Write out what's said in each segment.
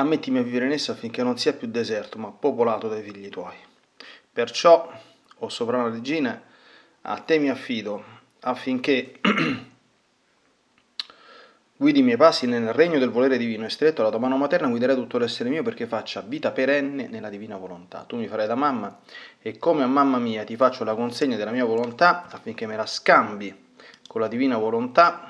ammettimi a vivere in essa affinché non sia più deserto, ma popolato dai figli tuoi. Perciò, o sovrana regina, a te mi affido, affinché guidi i miei passi nel regno del volere divino e stretto alla tua mano materna guiderai tutto l'essere mio perché faccia vita perenne nella divina volontà. Tu mi farai da mamma e come a mamma mia ti faccio la consegna della mia volontà affinché me la scambi con la divina volontà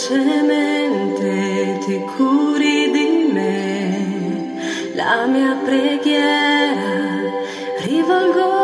Dolcemente ti curi di me. La mia preghiera rivolgo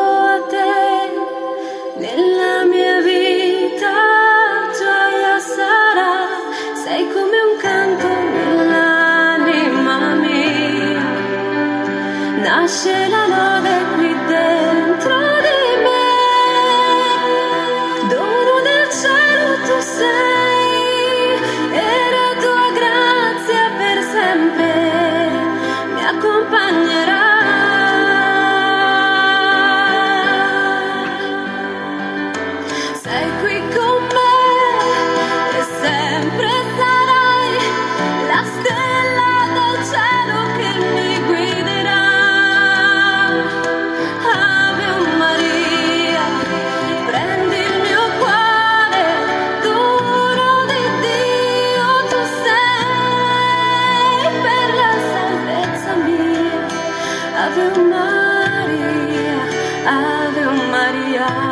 Maria.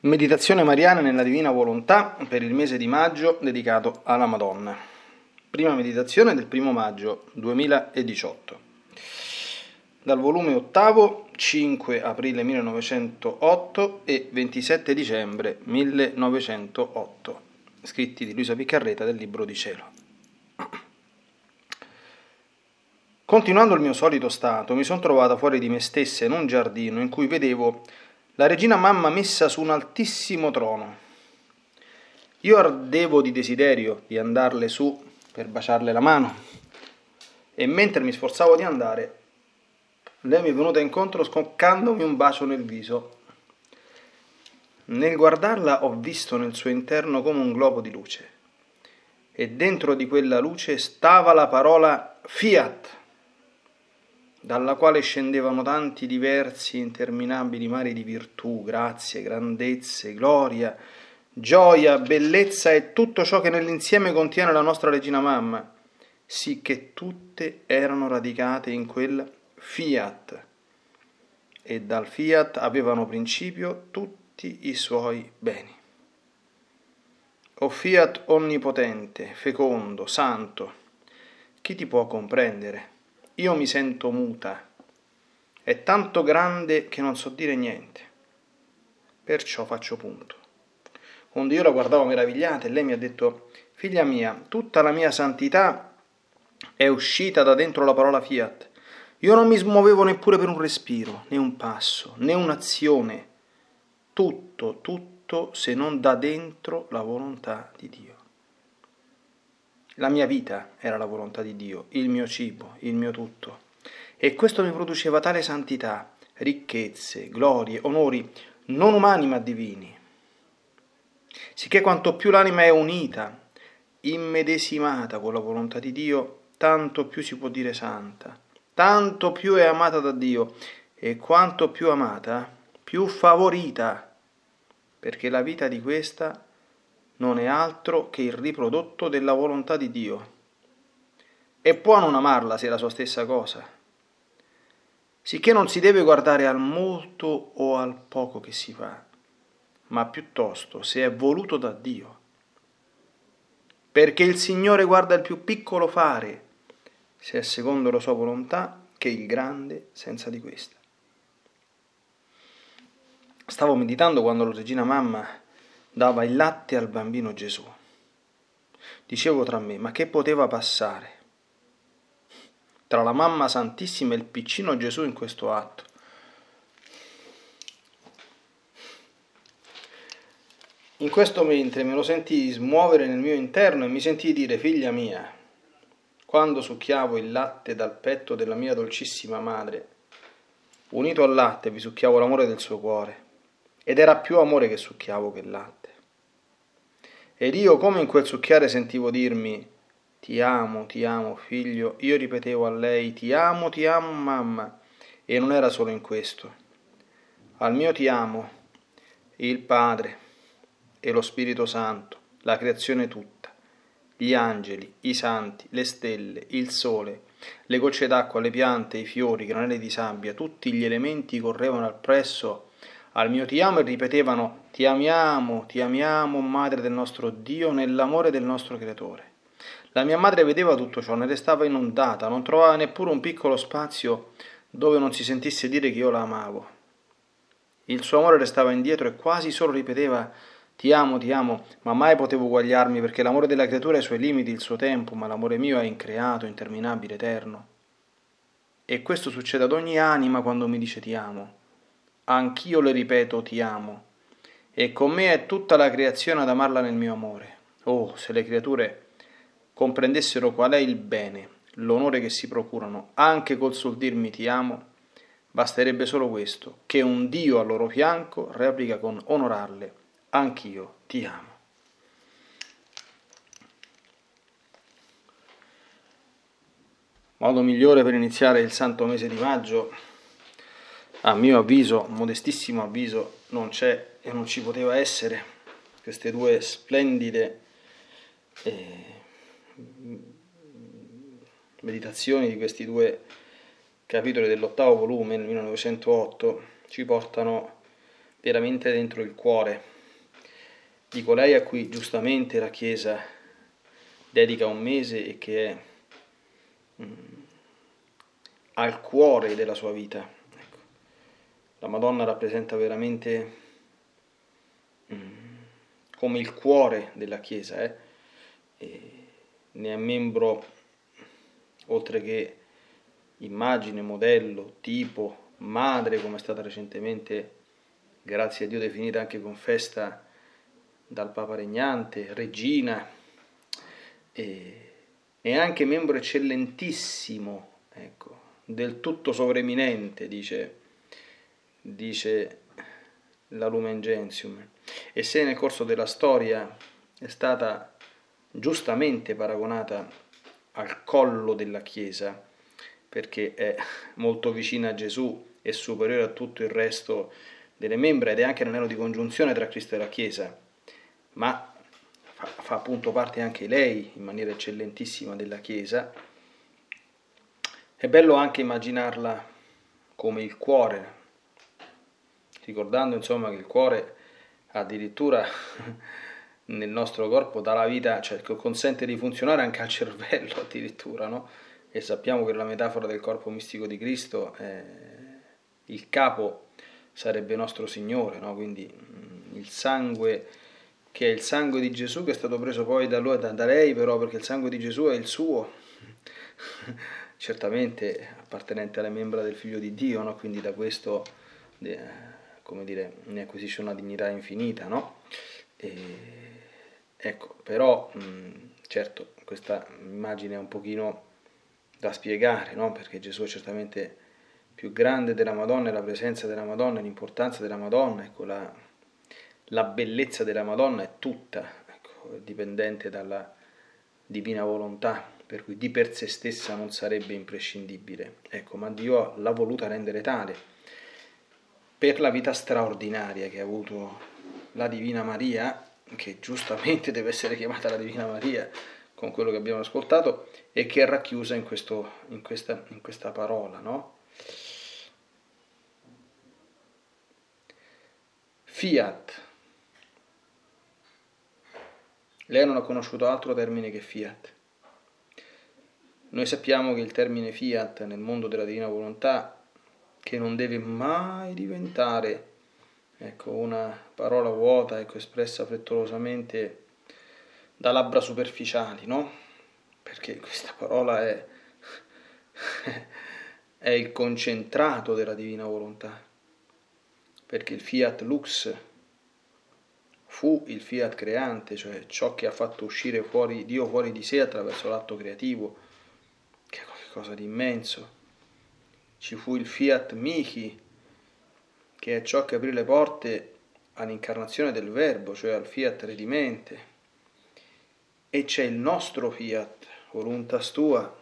Meditazione mariana nella Divina Volontà per il mese di maggio dedicato alla Madonna. Prima meditazione del primo maggio 2018. Dal volume ottavo 5 aprile 1908 e 27 dicembre 1908. Scritti di Luisa Piccarreta del Libro di Cielo. Continuando il mio solito stato, mi sono trovata fuori di me stessa in un giardino in cui vedevo la regina mamma messa su un altissimo trono. Io ardevo di desiderio di andarle su per baciarle la mano e mentre mi sforzavo di andare, lei mi è venuta incontro scoccandomi un bacio nel viso. Nel guardarla ho visto nel suo interno come un globo di luce e dentro di quella luce stava la parola fiat dalla quale scendevano tanti diversi interminabili mari di virtù, grazie, grandezze, gloria, gioia, bellezza e tutto ciò che nell'insieme contiene la nostra regina mamma, sì che tutte erano radicate in quel fiat e dal fiat avevano principio tutti i suoi beni. O fiat onnipotente, fecondo, santo, chi ti può comprendere? Io mi sento muta. È tanto grande che non so dire niente. Perciò faccio punto. Quando io la guardavo meravigliata e lei mi ha detto, figlia mia, tutta la mia santità è uscita da dentro la parola fiat. Io non mi smuovevo neppure per un respiro, né un passo, né un'azione. Tutto, tutto se non da dentro la volontà di Dio. La mia vita era la volontà di Dio, il mio cibo, il mio tutto. E questo mi produceva tale santità, ricchezze, glorie, onori, non umani ma divini. Sicché quanto più l'anima è unita, immedesimata con la volontà di Dio, tanto più si può dire santa, tanto più è amata da Dio e quanto più amata, più favorita, perché la vita di questa non è altro che il riprodotto della volontà di Dio. E può non amarla se è la sua stessa cosa. Sicché non si deve guardare al molto o al poco che si fa, ma piuttosto se è voluto da Dio. Perché il Signore guarda il più piccolo fare, se è secondo la sua volontà, che il grande senza di questa. Stavo meditando quando la regina mamma dava il latte al bambino Gesù. Dicevo tra me, ma che poteva passare tra la mamma santissima e il piccino Gesù in questo atto? In questo mentre me lo sentii smuovere nel mio interno e mi sentii dire, figlia mia, quando succhiavo il latte dal petto della mia dolcissima madre, unito al latte vi succhiavo l'amore del suo cuore, ed era più amore che succhiavo che latte. Ed io, come in quel succhiare sentivo dirmi, ti amo, ti amo, figlio, io ripetevo a lei, ti amo, ti amo, mamma, e non era solo in questo. Al mio ti amo, il Padre e lo Spirito Santo, la creazione tutta gli angeli, i santi, le stelle, il sole, le gocce d'acqua, le piante, i fiori, i granelli di sabbia, tutti gli elementi correvano appresso al mio ti amo e ripetevano ti amiamo, ti amiamo, madre del nostro Dio, nell'amore del nostro Creatore. La mia madre vedeva tutto ciò, ne restava inondata, non trovava neppure un piccolo spazio dove non si sentisse dire che io la amavo. Il suo amore restava indietro e quasi solo ripeteva ti amo, ti amo, ma mai potevo uguagliarmi perché l'amore della creatura ha i suoi limiti, il suo tempo, ma l'amore mio è increato, interminabile, eterno. E questo succede ad ogni anima quando mi dice ti amo. Anch'io le ripeto ti amo. E con me è tutta la creazione ad amarla nel mio amore. Oh, se le creature comprendessero qual è il bene, l'onore che si procurano, anche col sol dirmi ti amo, basterebbe solo questo, che un Dio al loro fianco replica con onorarle anch'io ti amo. Modo migliore per iniziare il santo mese di maggio, a mio avviso, modestissimo avviso, non c'è e non ci poteva essere queste due splendide eh, meditazioni di questi due capitoli dell'ottavo volume nel 1908 ci portano veramente dentro il cuore di colei a cui giustamente la Chiesa dedica un mese e che è mm, al cuore della sua vita. Ecco. La Madonna rappresenta veramente mm, come il cuore della Chiesa, eh? ne è membro, oltre che immagine, modello, tipo, madre, come è stata recentemente, grazie a Dio, definita anche con festa dal Papa Regnante, regina e, e anche membro eccellentissimo, ecco, del tutto sovreminente, dice, dice la Lumen Gentium. E se nel corso della storia è stata giustamente paragonata al collo della Chiesa, perché è molto vicina a Gesù e superiore a tutto il resto delle membra ed è anche l'anello di congiunzione tra Cristo e la Chiesa ma fa, fa appunto parte anche lei in maniera eccellentissima della Chiesa. È bello anche immaginarla come il cuore, ricordando insomma che il cuore addirittura nel nostro corpo dà la vita, cioè consente di funzionare anche al cervello addirittura, no? E sappiamo che la metafora del corpo mistico di Cristo, è il capo sarebbe nostro Signore, no? Quindi mm, il sangue che è il sangue di Gesù che è stato preso poi da, lui, da, da lei, però perché il sangue di Gesù è il suo, certamente appartenente alle membra del Figlio di Dio, no? quindi da questo, eh, come dire, ne acquisisce una dignità infinita, no? E, ecco, però, certo, questa immagine è un pochino da spiegare, no? perché Gesù è certamente più grande della Madonna, la presenza della Madonna, l'importanza della Madonna, ecco, la, la bellezza della Madonna è tutta ecco, dipendente dalla divina volontà, per cui di per sé stessa non sarebbe imprescindibile, ecco, ma Dio l'ha voluta rendere tale per la vita straordinaria che ha avuto la Divina Maria, che giustamente deve essere chiamata la Divina Maria con quello che abbiamo ascoltato, e che è racchiusa in, questo, in, questa, in questa parola, no? Fiat. Lei non ha conosciuto altro termine che fiat. Noi sappiamo che il termine fiat nel mondo della divina volontà, che non deve mai diventare ecco, una parola vuota, ecco, espressa frettolosamente da labbra superficiali, no? Perché questa parola è, è il concentrato della divina volontà, perché il fiat lux fu il fiat creante, cioè ciò che ha fatto uscire fuori Dio fuori di sé attraverso l'atto creativo, che è qualcosa di immenso. Ci fu il fiat mihi, che è ciò che aprì le porte all'incarnazione del Verbo, cioè al fiat redimente. E c'è il nostro fiat, voluntas tua,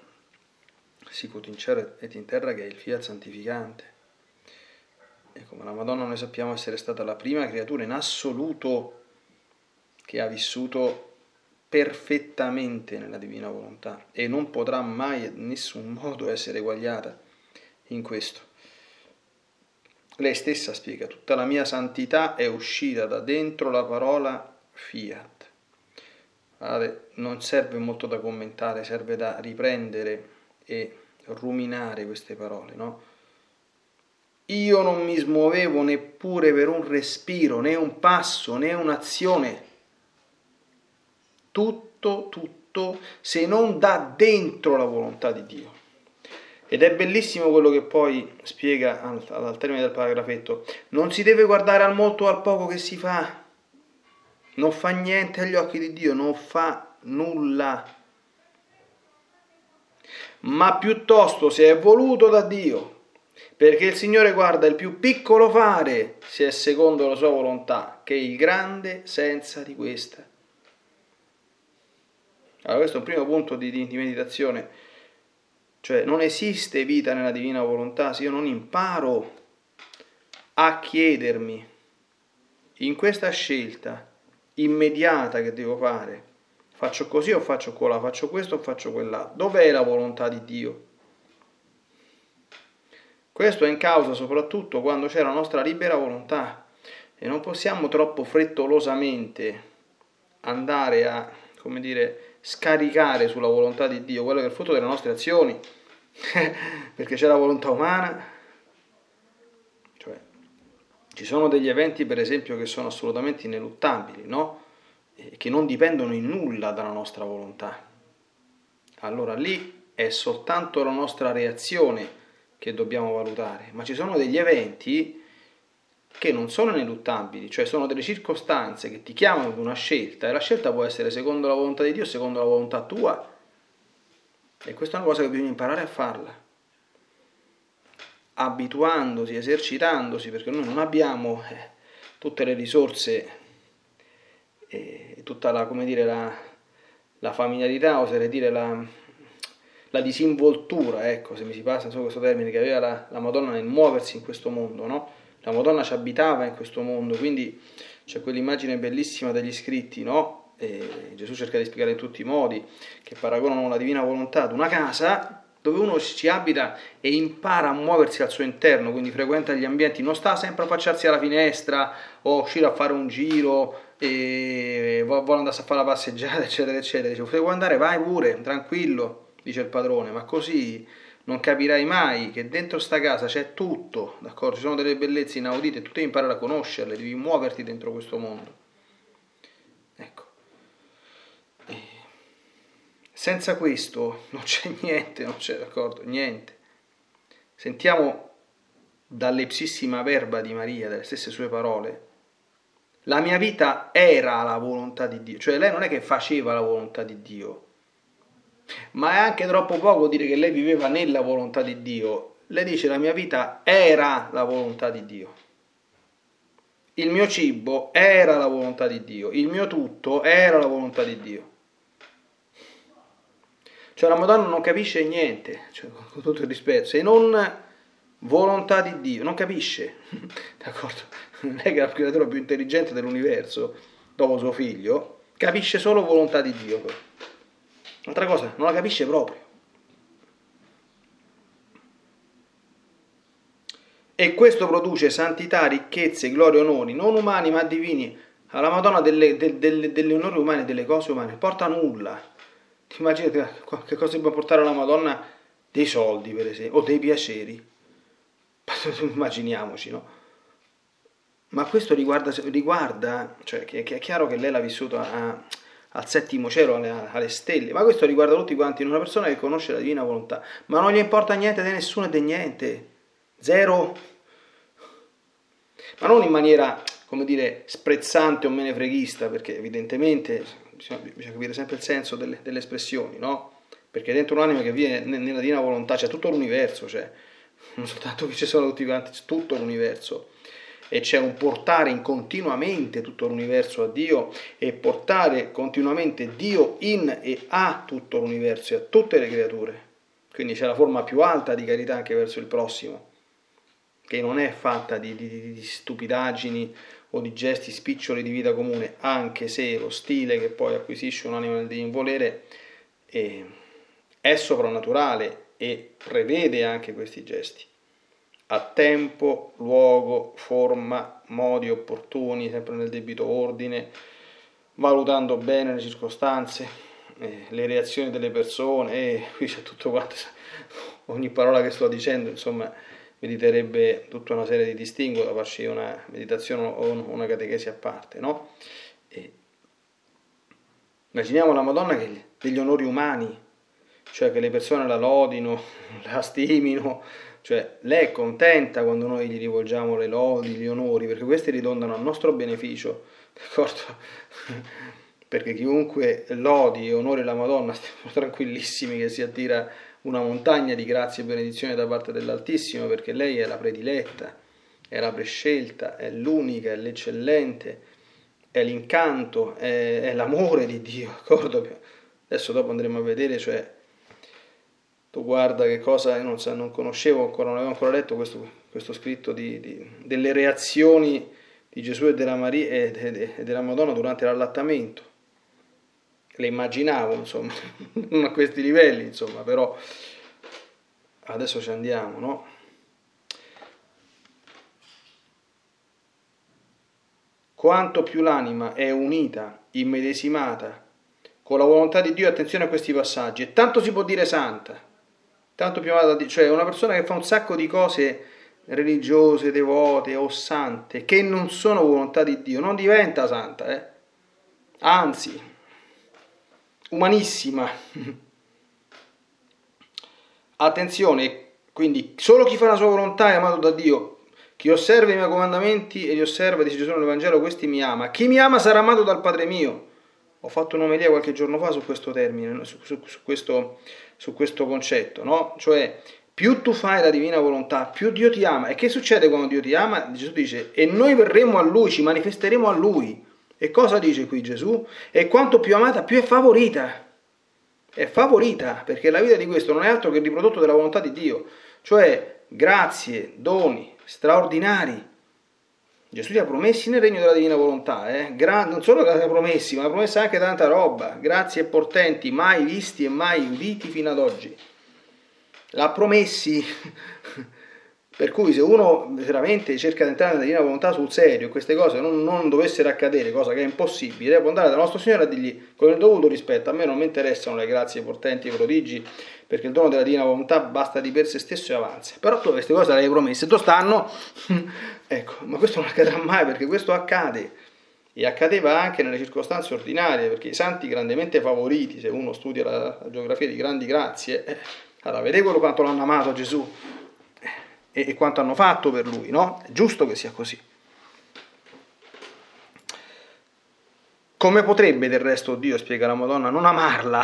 sicut in cielo et in terra, che è il fiat santificante. E come la Madonna noi sappiamo essere stata la prima creatura in assoluto che ha vissuto perfettamente nella divina volontà e non potrà mai in nessun modo essere eguagliata in questo. Lei stessa spiega, tutta la mia santità è uscita da dentro la parola fiat. Allora, non serve molto da commentare, serve da riprendere e ruminare queste parole, no? Io non mi smuovevo neppure per un respiro, né un passo, né un'azione. Tutto, tutto, se non da dentro la volontà di Dio. Ed è bellissimo quello che poi spiega al, al termine del paragrafetto. Non si deve guardare al molto o al poco che si fa. Non fa niente agli occhi di Dio, non fa nulla. Ma piuttosto se è voluto da Dio, perché il Signore guarda il più piccolo fare se è secondo la sua volontà, che il grande senza di questa. Allora questo è un primo punto di, di meditazione cioè non esiste vita nella divina volontà se io non imparo a chiedermi in questa scelta immediata che devo fare, faccio così o faccio quella, faccio questo o faccio quella, dov'è la volontà di Dio? Questo è in causa soprattutto quando c'è la nostra libera volontà e non possiamo troppo frettolosamente andare a, come dire, scaricare sulla volontà di Dio quello che è il frutto delle nostre azioni, perché c'è la volontà umana. Cioè, ci sono degli eventi, per esempio, che sono assolutamente ineluttabili, no? Che non dipendono in nulla dalla nostra volontà. Allora lì è soltanto la nostra reazione che dobbiamo valutare, ma ci sono degli eventi che non sono ineluttabili, cioè sono delle circostanze che ti chiamano ad una scelta e la scelta può essere secondo la volontà di Dio, secondo la volontà tua. E questa è una cosa che bisogna imparare a farla, abituandosi, esercitandosi, perché noi non abbiamo eh, tutte le risorse e tutta la, come dire, la, la familiarità, oserei dire la, la disinvoltura, ecco, se mi si passa questo termine, che aveva la, la Madonna nel muoversi in questo mondo, no? La Madonna ci abitava in questo mondo, quindi c'è quell'immagine bellissima degli scritti, no? E Gesù cerca di spiegare in tutti i modi che paragonano la divina volontà ad una casa dove uno ci abita e impara a muoversi al suo interno, quindi frequenta gli ambienti, non sta sempre a affacciarsi alla finestra o uscire a fare un giro e vuole andare a fare la passeggiata, eccetera, eccetera. Dice, vuoi andare? Vai pure, tranquillo, dice il padrone, ma così non capirai mai che dentro sta casa c'è tutto, d'accordo? Ci sono delle bellezze inaudite, tu devi imparare a conoscerle, devi muoverti dentro questo mondo. Ecco. E senza questo non c'è niente, non c'è, d'accordo? Niente. Sentiamo dall'epsissima verba di Maria, dalle stesse sue parole, la mia vita era la volontà di Dio, cioè lei non è che faceva la volontà di Dio, Ma è anche troppo poco dire che lei viveva nella volontà di Dio. Lei dice la mia vita era la volontà di Dio. Il mio cibo era la volontà di Dio. Il mio tutto era la volontà di Dio. Cioè la Madonna non capisce niente, cioè, con tutto il rispetto, se non volontà di Dio, non capisce, d'accordo? Che è la creatura più intelligente dell'universo, dopo suo figlio, capisce solo volontà di Dio. Un'altra cosa, non la capisce proprio. E questo produce santità, ricchezze, glorie, onori, non umani ma divini. Alla Madonna delle, delle, delle, delle onori umane, delle cose umane, porta nulla. Ti immagini che cosa può portare alla Madonna dei soldi, per esempio, o dei piaceri? Immaginiamoci, no? Ma questo riguarda, riguarda cioè che è chiaro che lei l'ha vissuto a, al settimo cielo, alle, alle, stelle, ma questo riguarda tutti quanti, una persona che conosce la divina volontà, ma non gli importa niente di nessuno e di niente, zero. Ma non in maniera, come dire, sprezzante o menefreghista, perché evidentemente bisogna, bisogna capire sempre il senso delle, delle, espressioni, no? Perché dentro un'anima che vive nella divina volontà c'è tutto l'universo, cioè, non soltanto che ci sono tutti quanti, tutto l'universo e c'è un portare in continuamente tutto l'universo a Dio e portare continuamente Dio in e a tutto l'universo e a tutte le creature. Quindi c'è la forma più alta di carità anche verso il prossimo, che non è fatta di, di, di stupidaggini o di gesti spiccioli di vita comune, anche se lo stile che poi acquisisce un'anima nel divin volere è, è soprannaturale e prevede anche questi gesti a tempo, luogo, forma, modi opportuni, sempre nel debito ordine, valutando bene le circostanze, eh, le reazioni delle persone, e qui c'è tutto quanto, ogni parola che sto dicendo, insomma, meriterebbe tutta una serie di distinguo da farci una meditazione o una catechesi a parte, no? E immaginiamo la Madonna che degli onori umani, cioè che le persone la lodino, la stimino, cioè lei è contenta quando noi gli rivolgiamo le lodi, gli onori, perché questi ridondano a nostro beneficio, d'accordo? perché chiunque lodi e onori la Madonna, stiamo tranquillissimi che si attira una montagna di grazie e benedizione da parte dell'Altissimo, perché lei è la prediletta, è la prescelta, è l'unica, è l'eccellente, è l'incanto, è, è l'amore di Dio, d'accordo? Adesso dopo andremo a vedere, cioè tu guarda che cosa, non, non conoscevo ancora, non avevo ancora letto questo, questo scritto di, di, delle reazioni di Gesù e della, Maria, e, e della Madonna durante l'allattamento. Le immaginavo, insomma, non a questi livelli, insomma, però adesso ci andiamo, no? Quanto più l'anima è unita, immedesimata con la volontà di Dio, attenzione a questi passaggi, e tanto si può dire santa tanto più amata, cioè una persona che fa un sacco di cose religiose, devote o sante, che non sono volontà di Dio, non diventa santa, eh? anzi, umanissima. Attenzione, quindi solo chi fa la sua volontà è amato da Dio. Chi osserva i miei comandamenti e li osserva, dice Gesù nel Vangelo, questi mi ama. Chi mi ama sarà amato dal Padre mio. Ho fatto un'omelia qualche giorno fa su questo termine, su, su, su questo su questo concetto, no? Cioè, più tu fai la divina volontà, più Dio ti ama. E che succede quando Dio ti ama? Gesù dice, e noi verremo a Lui, ci manifesteremo a Lui. E cosa dice qui Gesù? E quanto più amata, più è favorita. È favorita, perché la vita di questo non è altro che il riprodotto della volontà di Dio. Cioè, grazie, doni straordinari Gesù ti ha promessi nel regno della divina volontà, eh? Gra- non solo che ha promessi, ma ha promesso anche tanta roba, grazie e portenti, mai visti e mai uditi fino ad oggi. L'ha promessi, per cui se uno veramente cerca di entrare nella divina volontà sul serio, queste cose non, non dovessero accadere, cosa che è impossibile, può andare dal nostro Signore a dirgli con il dovuto rispetto, a me non mi interessano le grazie, portenti e prodigi, perché il dono della divina volontà basta di per sé stesso e avanza. Però tu queste cose le hai promesse, dove stanno? Ecco, ma questo non accadrà mai perché questo accade. E accadeva anche nelle circostanze ordinarie, perché i santi grandemente favoriti, se uno studia la, la geografia di grandi grazie, eh, allora vede quello quanto l'hanno amato Gesù eh, e, e quanto hanno fatto per lui, no? È giusto che sia così. Come potrebbe del resto Dio, spiega la Madonna, non amarla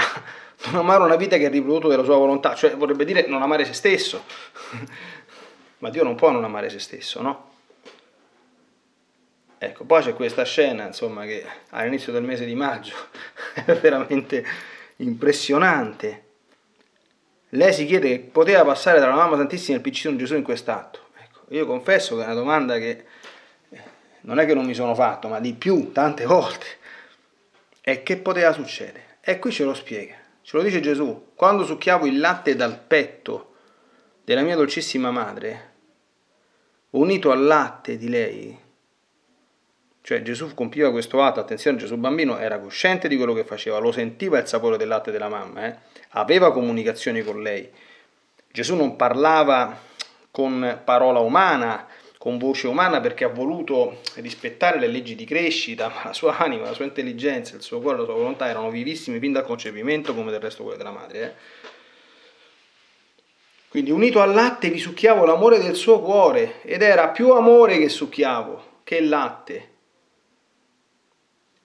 non amare una vita che è riprodotto della sua volontà, cioè vorrebbe dire non amare se stesso. Ma Dio non può non amare se stesso, no? Ecco, poi c'è questa scena, insomma, che all'inizio del mese di maggio è veramente impressionante. Lei si chiede che poteva passare dalla mamma santissima al piccino Gesù in quest'atto. Ecco, io confesso che è una domanda che eh, non è che non mi sono fatto, ma di più, tante volte. E che poteva succedere? E qui ce lo spiega. Ce lo dice Gesù. Quando succhiavo il latte dal petto della mia dolcissima madre, unito al latte di lei, cioè Gesù compiva questo atto, attenzione, Gesù bambino era cosciente di quello che faceva, lo sentiva il sapore del latte della mamma, eh? aveva comunicazioni con lei. Gesù non parlava con parola umana, con voce umana perché ha voluto rispettare le leggi di crescita, ma la sua anima, la sua intelligenza, il suo cuore, la sua volontà erano vivissimi fin dal concepimento come del resto quelle della madre. Eh? Quindi unito al latte vi succhiavo l'amore del suo cuore ed era più amore che succhiavo che latte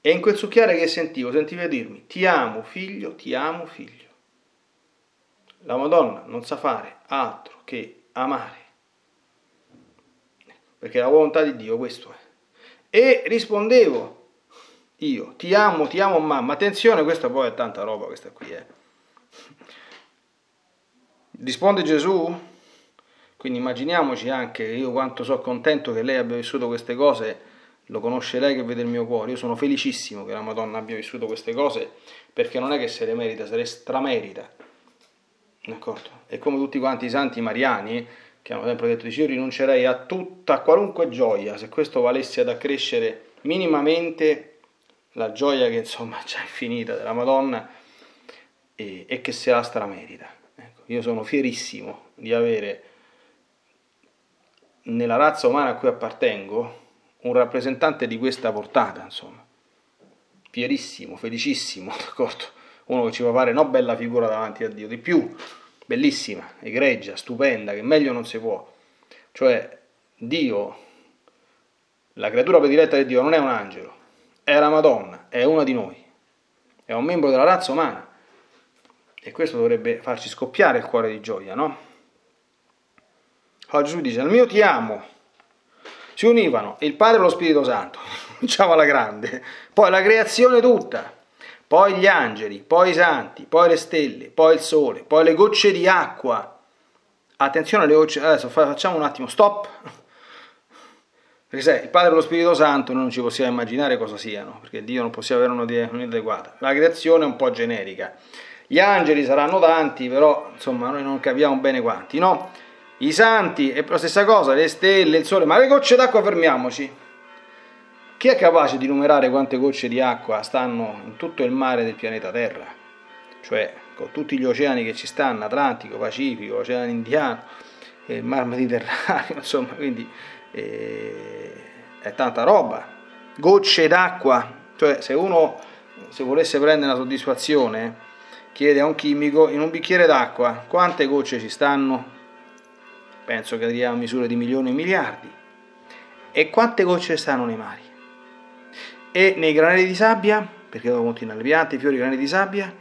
e in quel succhiare che sentivo, sentivo dirmi, ti amo figlio, ti amo figlio. La Madonna non sa fare altro che amare. Perché la volontà di Dio questo è. E rispondevo, io, ti amo, ti amo mamma. Attenzione, questa poi è tanta roba, questa qui. Eh. Risponde Gesù? Quindi immaginiamoci anche io quanto sono contento che lei abbia vissuto queste cose lo conosce lei che vede il mio cuore. Io sono felicissimo che la Madonna abbia vissuto queste cose perché non è che se le merita, se le stramerita. D'accordo? E come tutti quanti i santi mariani che hanno sempre detto, dice io rinuncerei a tutta, a qualunque gioia, se questo valesse ad accrescere minimamente la gioia che insomma già è finita della Madonna e, e che se la stramerita. Ecco, io sono fierissimo di avere nella razza umana a cui appartengo un rappresentante di questa portata, insomma. Fierissimo, felicissimo, d'accordo? Uno che ci fa fare no bella figura davanti a Dio, di più, bellissima, egregia, stupenda, che meglio non si può. Cioè, Dio, la creatura prediletta di Dio non è un angelo, è la Madonna, è una di noi, è un membro della razza umana. E questo dovrebbe farci scoppiare il cuore di gioia, no? Allora Gesù dice, al mio ti amo, si univano il Padre e lo Spirito Santo, diciamo alla grande, poi la creazione tutta, poi gli angeli, poi i santi, poi le stelle, poi il sole, poi le gocce di acqua. Attenzione alle gocce, adesso facciamo un attimo, stop. Perché sai, il Padre e lo Spirito Santo noi non ci possiamo immaginare cosa siano, perché Dio non possiamo avere un'idea adeguata. La creazione è un po' generica. Gli angeli saranno tanti, però insomma noi non capiamo bene quanti, no? I santi, è la stessa cosa, le stelle, il sole, ma le gocce d'acqua fermiamoci. Chi è capace di numerare quante gocce di acqua stanno in tutto il mare del pianeta Terra? Cioè, con tutti gli oceani che ci stanno, Atlantico, Pacifico, Oceano Indiano, il Mar Mediterraneo, insomma, quindi eh, è tanta roba. Gocce d'acqua, cioè se uno se volesse prendere una soddisfazione, chiede a un chimico in un bicchiere d'acqua quante gocce ci stanno? Penso che arriviamo a misure di milioni e miliardi. E quante gocce stanno nei mari? E nei granelli di sabbia, perché dopo continuano le piante, i fiori, i granelli di sabbia,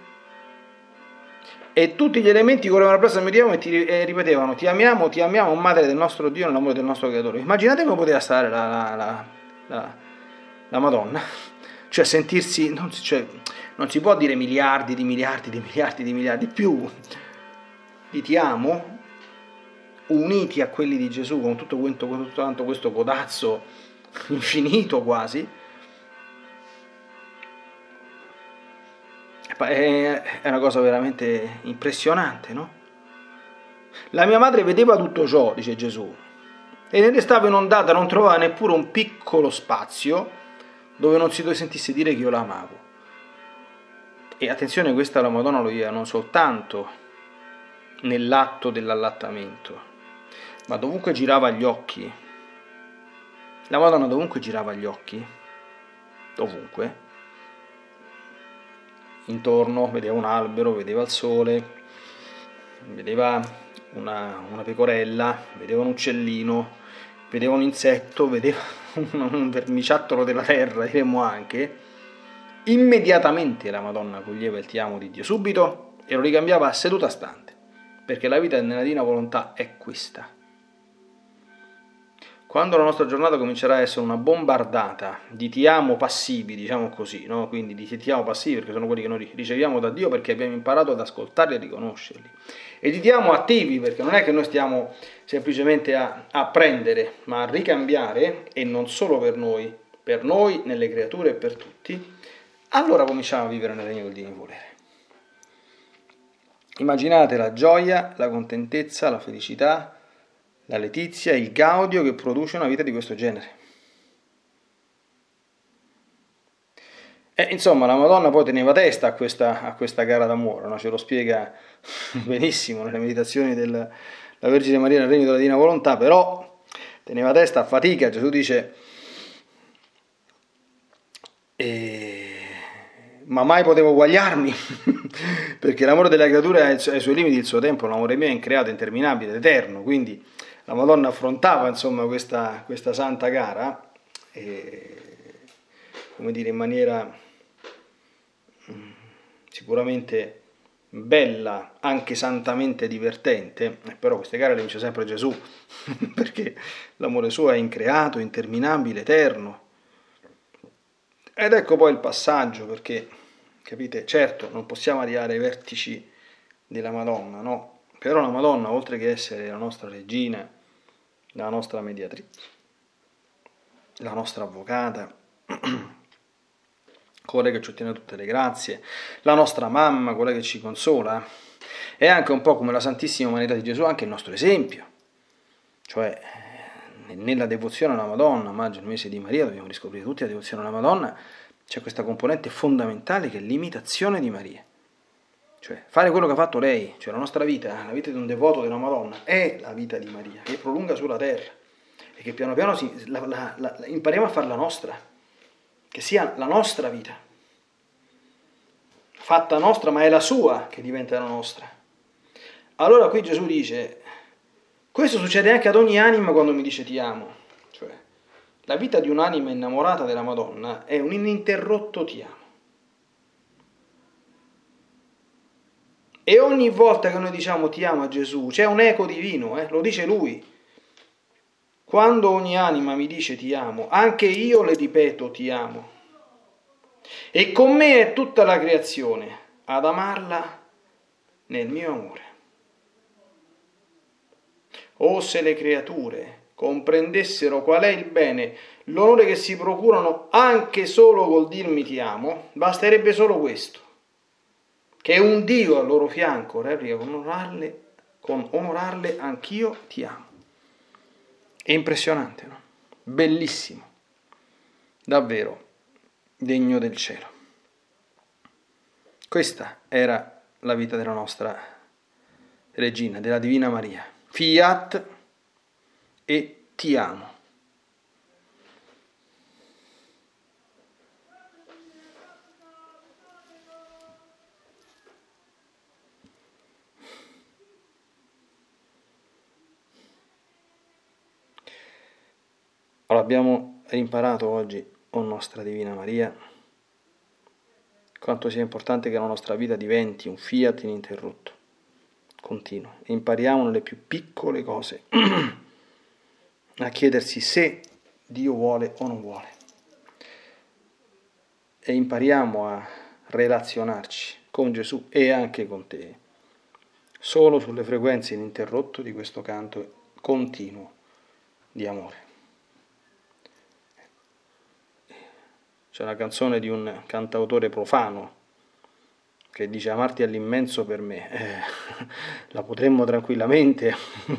e tutti gli elementi correvano appresso al mio e ti e ripetevano ti amiamo, ti amiamo, madre del nostro Dio nell'amore del nostro creatore. Immaginate come poteva stare la, la, la, la, Madonna, cioè sentirsi, non, cioè, non si può dire miliardi di miliardi di miliardi di miliardi, più ti amo, uniti a quelli di Gesù con tutto, quanto, con tutto questo codazzo infinito quasi, è una cosa veramente impressionante, no? La mia madre vedeva tutto ciò, dice Gesù, e ne restava inondata, non trovava neppure un piccolo spazio dove non si sentisse dire che io la amavo. E attenzione, questa la Madonna lo via non soltanto nell'atto dell'allattamento, ma dovunque girava gli occhi, la Madonna dovunque girava gli occhi, dovunque, intorno vedeva un albero, vedeva il sole, vedeva una, una pecorella, vedeva un uccellino, vedeva un insetto, vedeva un verniciattolo della terra, diremmo anche, immediatamente la Madonna coglieva il ti amo di Dio, subito e lo ricambiava a seduta stante, perché la vita nella divina volontà è questa. Quando la nostra giornata comincerà a essere una bombardata di ti amo passivi, diciamo così, no? quindi di ti amo passivi perché sono quelli che noi riceviamo da Dio perché abbiamo imparato ad ascoltarli e riconoscerli, e di ti amo attivi perché non è che noi stiamo semplicemente a, a prendere, ma a ricambiare, e non solo per noi, per noi, nelle creature e per tutti, allora cominciamo a vivere nel regno del divino volere. Immaginate la gioia, la contentezza, la felicità, la letizia, il gaudio che produce una vita di questo genere. E insomma, la Madonna poi teneva testa a questa, a questa gara d'amore, no? ce lo spiega benissimo nelle meditazioni della Vergine Maria nel Regno della Divina Volontà, però teneva testa a fatica, Gesù dice, e... ma mai potevo uguagliarmi, perché l'amore della creatura ha i suoi limiti, il suo tempo, l'amore mio è increato, interminabile, eterno, quindi la Madonna affrontava insomma questa, questa santa gara, e, come dire, in maniera mm, sicuramente bella, anche santamente divertente, però queste gare le vince sempre Gesù, perché l'amore suo è increato, interminabile, eterno. Ed ecco poi il passaggio, perché, capite, certo, non possiamo arrivare ai vertici della Madonna, no? Però la Madonna, oltre che essere la nostra regina, la nostra mediatrice, la nostra avvocata, colei che ci ottiene tutte le grazie, la nostra mamma, quella che ci consola, è anche un po' come la Santissima Umanità di Gesù, anche il nostro esempio. Cioè, nella devozione alla Madonna, maggio, il mese di Maria, dobbiamo riscoprire tutti la devozione alla Madonna, c'è questa componente fondamentale che è l'imitazione di Maria. Cioè, fare quello che ha fatto lei, cioè la nostra vita, la vita di un devoto della Madonna, è la vita di Maria, che prolunga sulla terra e che piano piano si, la, la, la, impariamo a farla nostra, che sia la nostra vita, fatta nostra, ma è la sua che diventa la nostra. Allora qui Gesù dice, questo succede anche ad ogni anima quando mi dice ti amo, cioè la vita di un'anima innamorata della Madonna è un ininterrotto ti amo. E ogni volta che noi diciamo ti amo a Gesù, c'è un eco divino, eh? lo dice lui. Quando ogni anima mi dice ti amo, anche io le ripeto ti amo. E con me è tutta la creazione ad amarla nel mio amore. O se le creature comprendessero qual è il bene, l'onore che si procurano anche solo col dirmi ti amo, basterebbe solo questo che un Dio al loro fianco replica con onorarle, con onorarle anch'io ti amo. È impressionante, no? Bellissimo, davvero degno del cielo. Questa era la vita della nostra regina, della Divina Maria. Fiat e ti amo. Allora abbiamo imparato oggi, o oh nostra Divina Maria, quanto sia importante che la nostra vita diventi un fiat ininterrotto, continuo. E impariamo nelle più piccole cose a chiedersi se Dio vuole o non vuole. E impariamo a relazionarci con Gesù e anche con te, solo sulle frequenze ininterrotte di questo canto continuo di amore. C'è una canzone di un cantautore profano che dice amarti all'immenso per me. Eh, la potremmo tranquillamente,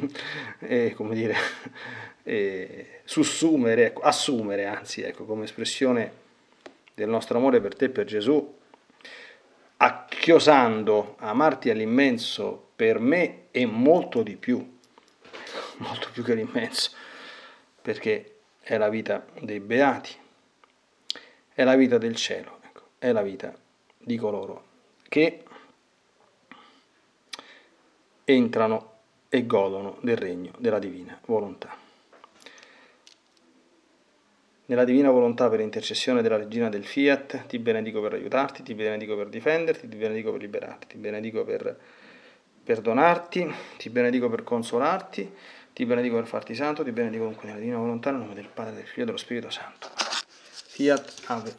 eh, come dire, eh, sussumere, ecco, assumere anzi, ecco, come espressione del nostro amore per te e per Gesù, acchiosando amarti all'immenso per me e molto di più, molto più che l'immenso, perché è la vita dei beati è la vita del cielo, ecco, è la vita di coloro che entrano e godono del regno della divina volontà. Nella divina volontà per intercessione della regina del Fiat, ti benedico per aiutarti, ti benedico per difenderti, ti benedico per liberarti, ti benedico per perdonarti, ti benedico per consolarti, ti benedico per farti santo, ti benedico comunque nella divina volontà, nel nome del Padre, del Figlio e dello Spirito Santo. Fiat Ave.